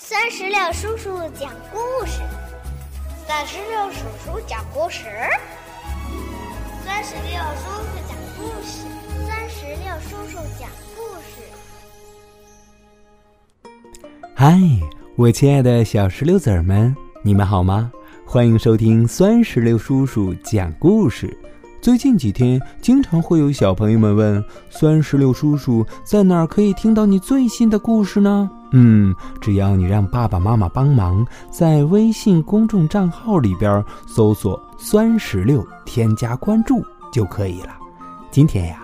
三十六叔叔讲故事，三十六叔叔讲故事，三十六叔叔讲故事，三十六叔叔讲故事。嗨，我亲爱的小石榴籽儿们，你们好吗？欢迎收听酸石榴叔叔讲故事。最近几天，经常会有小朋友们问酸石榴叔叔在哪儿可以听到你最新的故事呢？嗯，只要你让爸爸妈妈帮忙，在微信公众账号里边搜索“酸石榴”，添加关注就可以了。今天呀，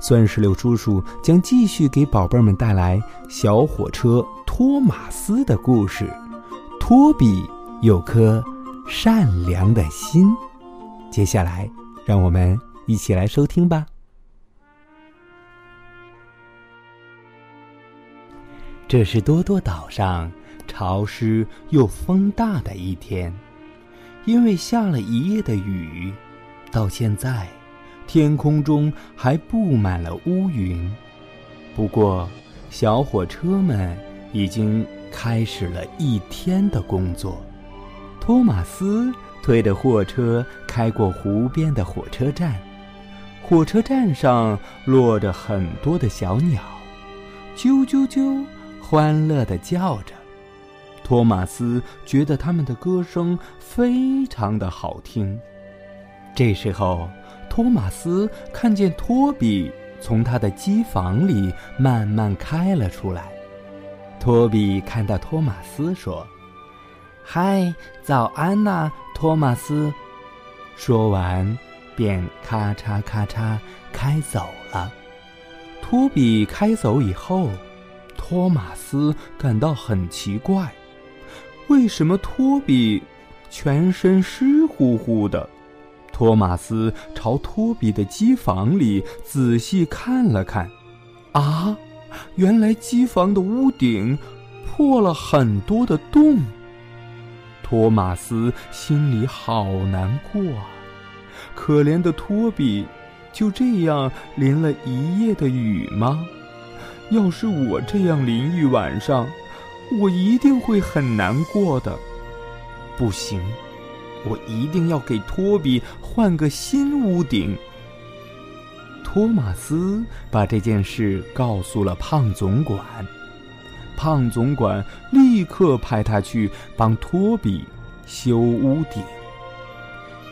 酸石榴叔叔将继续给宝贝们带来小火车托马斯的故事。托比有颗善良的心。接下来。让我们一起来收听吧。这是多多岛上潮湿又风大的一天，因为下了一夜的雨，到现在天空中还布满了乌云。不过，小火车们已经开始了一天的工作。托马斯。推着货车开过湖边的火车站，火车站上落着很多的小鸟，啾啾啾，欢乐地叫着。托马斯觉得他们的歌声非常的好听。这时候，托马斯看见托比从他的机房里慢慢开了出来。托比看到托马斯说。嗨，早安呐，托马斯！说完，便咔嚓咔嚓开走了。托比开走以后，托马斯感到很奇怪：为什么托比全身湿乎乎的？托马斯朝托比的机房里仔细看了看，啊，原来机房的屋顶破了很多的洞。托马斯心里好难过啊！可怜的托比，就这样淋了一夜的雨吗？要是我这样淋一晚上，我一定会很难过的。不行，我一定要给托比换个新屋顶。托马斯把这件事告诉了胖总管。胖总管立刻派他去帮托比修屋顶。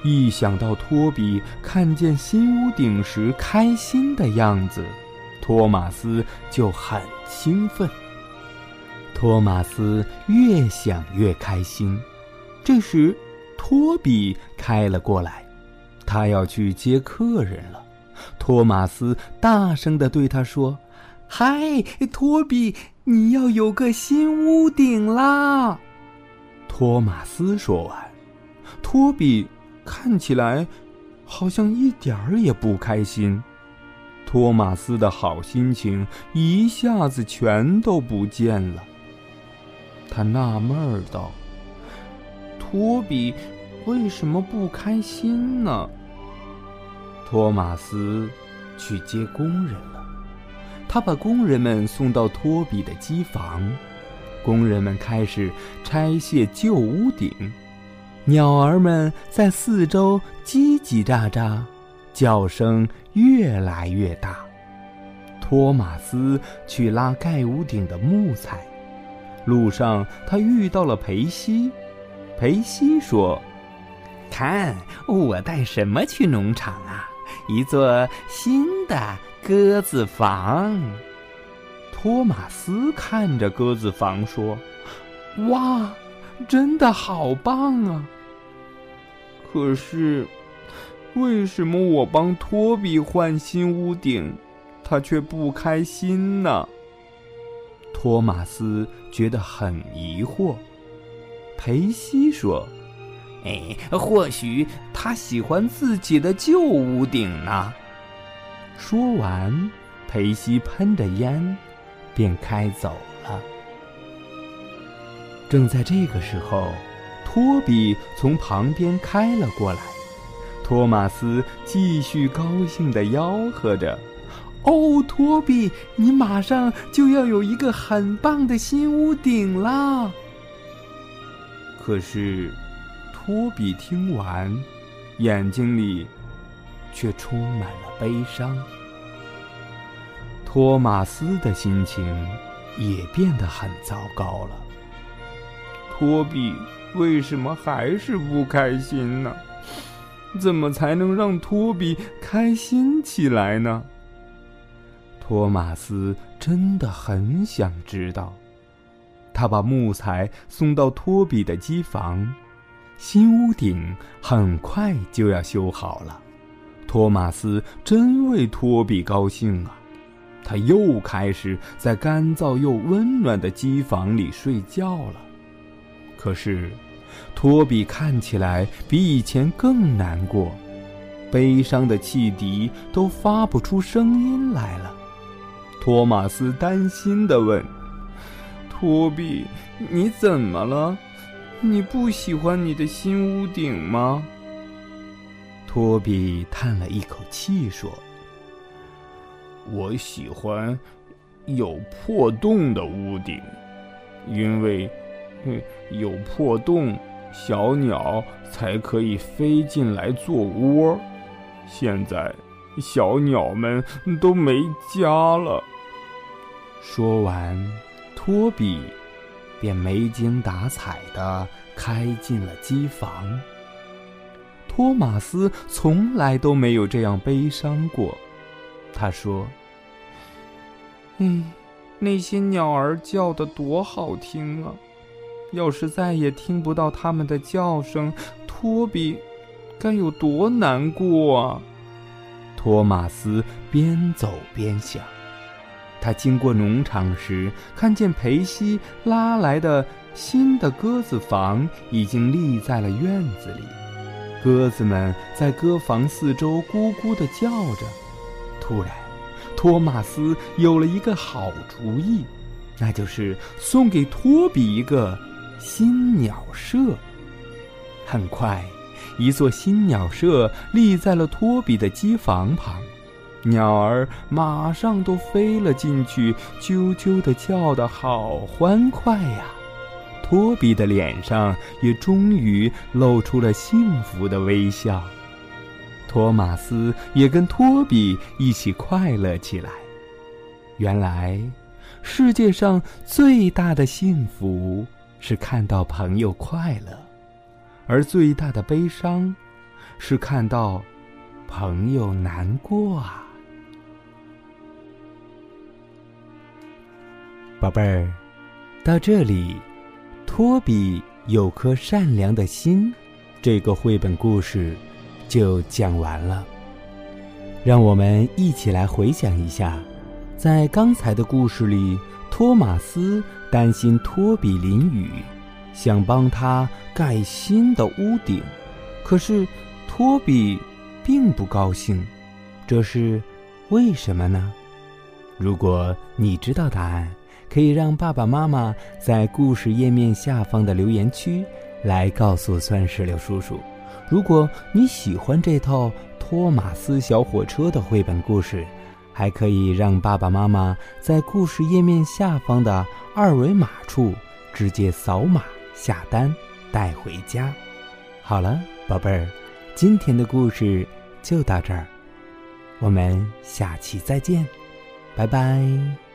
一想到托比看见新屋顶时开心的样子，托马斯就很兴奋。托马斯越想越开心。这时，托比开了过来，他要去接客人了。托马斯大声地对他说：“嗨，托比！”你要有个新屋顶啦！托马斯说完，托比看起来好像一点儿也不开心。托马斯的好心情一下子全都不见了。他纳闷儿道：“托比为什么不开心呢？”托马斯去接工人了。他把工人们送到托比的机房，工人们开始拆卸旧屋顶，鸟儿们在四周叽叽喳喳，叫声越来越大。托马斯去拉盖屋顶的木材，路上他遇到了裴西。裴西说：“看，我带什么去农场啊？一座新的。”鸽子房。托马斯看着鸽子房说：“哇，真的好棒啊！可是，为什么我帮托比换新屋顶，他却不开心呢？”托马斯觉得很疑惑。裴西说：“哎，或许他喜欢自己的旧屋顶呢。”说完，裴西喷着烟，便开走了。正在这个时候，托比从旁边开了过来。托马斯继续高兴地吆喝着：“哦，托比，你马上就要有一个很棒的新屋顶啦！”可是，托比听完，眼睛里却充满了悲伤。托马斯的心情也变得很糟糕了。托比为什么还是不开心呢？怎么才能让托比开心起来呢？托马斯真的很想知道。他把木材送到托比的机房，新屋顶很快就要修好了。托马斯真为托比高兴啊！他又开始在干燥又温暖的机房里睡觉了。可是，托比看起来比以前更难过，悲伤的汽笛都发不出声音来了。托马斯担心地问。托比，你怎么了？你不喜欢你的新屋顶吗？托比叹了一口气说：“我喜欢有破洞的屋顶，因为有破洞，小鸟才可以飞进来做窝。现在，小鸟们都没家了。”说完。托比便没精打采的开进了机房。托马斯从来都没有这样悲伤过。他说：“嗯，那些鸟儿叫的多好听啊！要是再也听不到它们的叫声，托比该有多难过啊！”托马斯边走边想。他经过农场时，看见裴西拉来的新的鸽子房已经立在了院子里，鸽子们在鸽房四周咕咕地叫着。突然，托马斯有了一个好主意，那就是送给托比一个新鸟舍。很快，一座新鸟舍立在了托比的机房旁。鸟儿马上都飞了进去，啾啾的叫得好欢快呀！托比的脸上也终于露出了幸福的微笑。托马斯也跟托比一起快乐起来。原来，世界上最大的幸福是看到朋友快乐，而最大的悲伤是看到朋友难过啊！宝贝儿，到这里，托比有颗善良的心，这个绘本故事就讲完了。让我们一起来回想一下，在刚才的故事里，托马斯担心托比淋雨，想帮他盖新的屋顶，可是托比并不高兴，这是为什么呢？如果你知道答案。可以让爸爸妈妈在故事页面下方的留言区来告诉酸石榴叔叔。如果你喜欢这套《托马斯小火车》的绘本故事，还可以让爸爸妈妈在故事页面下方的二维码处直接扫码下单带回家。好了，宝贝儿，今天的故事就到这儿，我们下期再见，拜拜。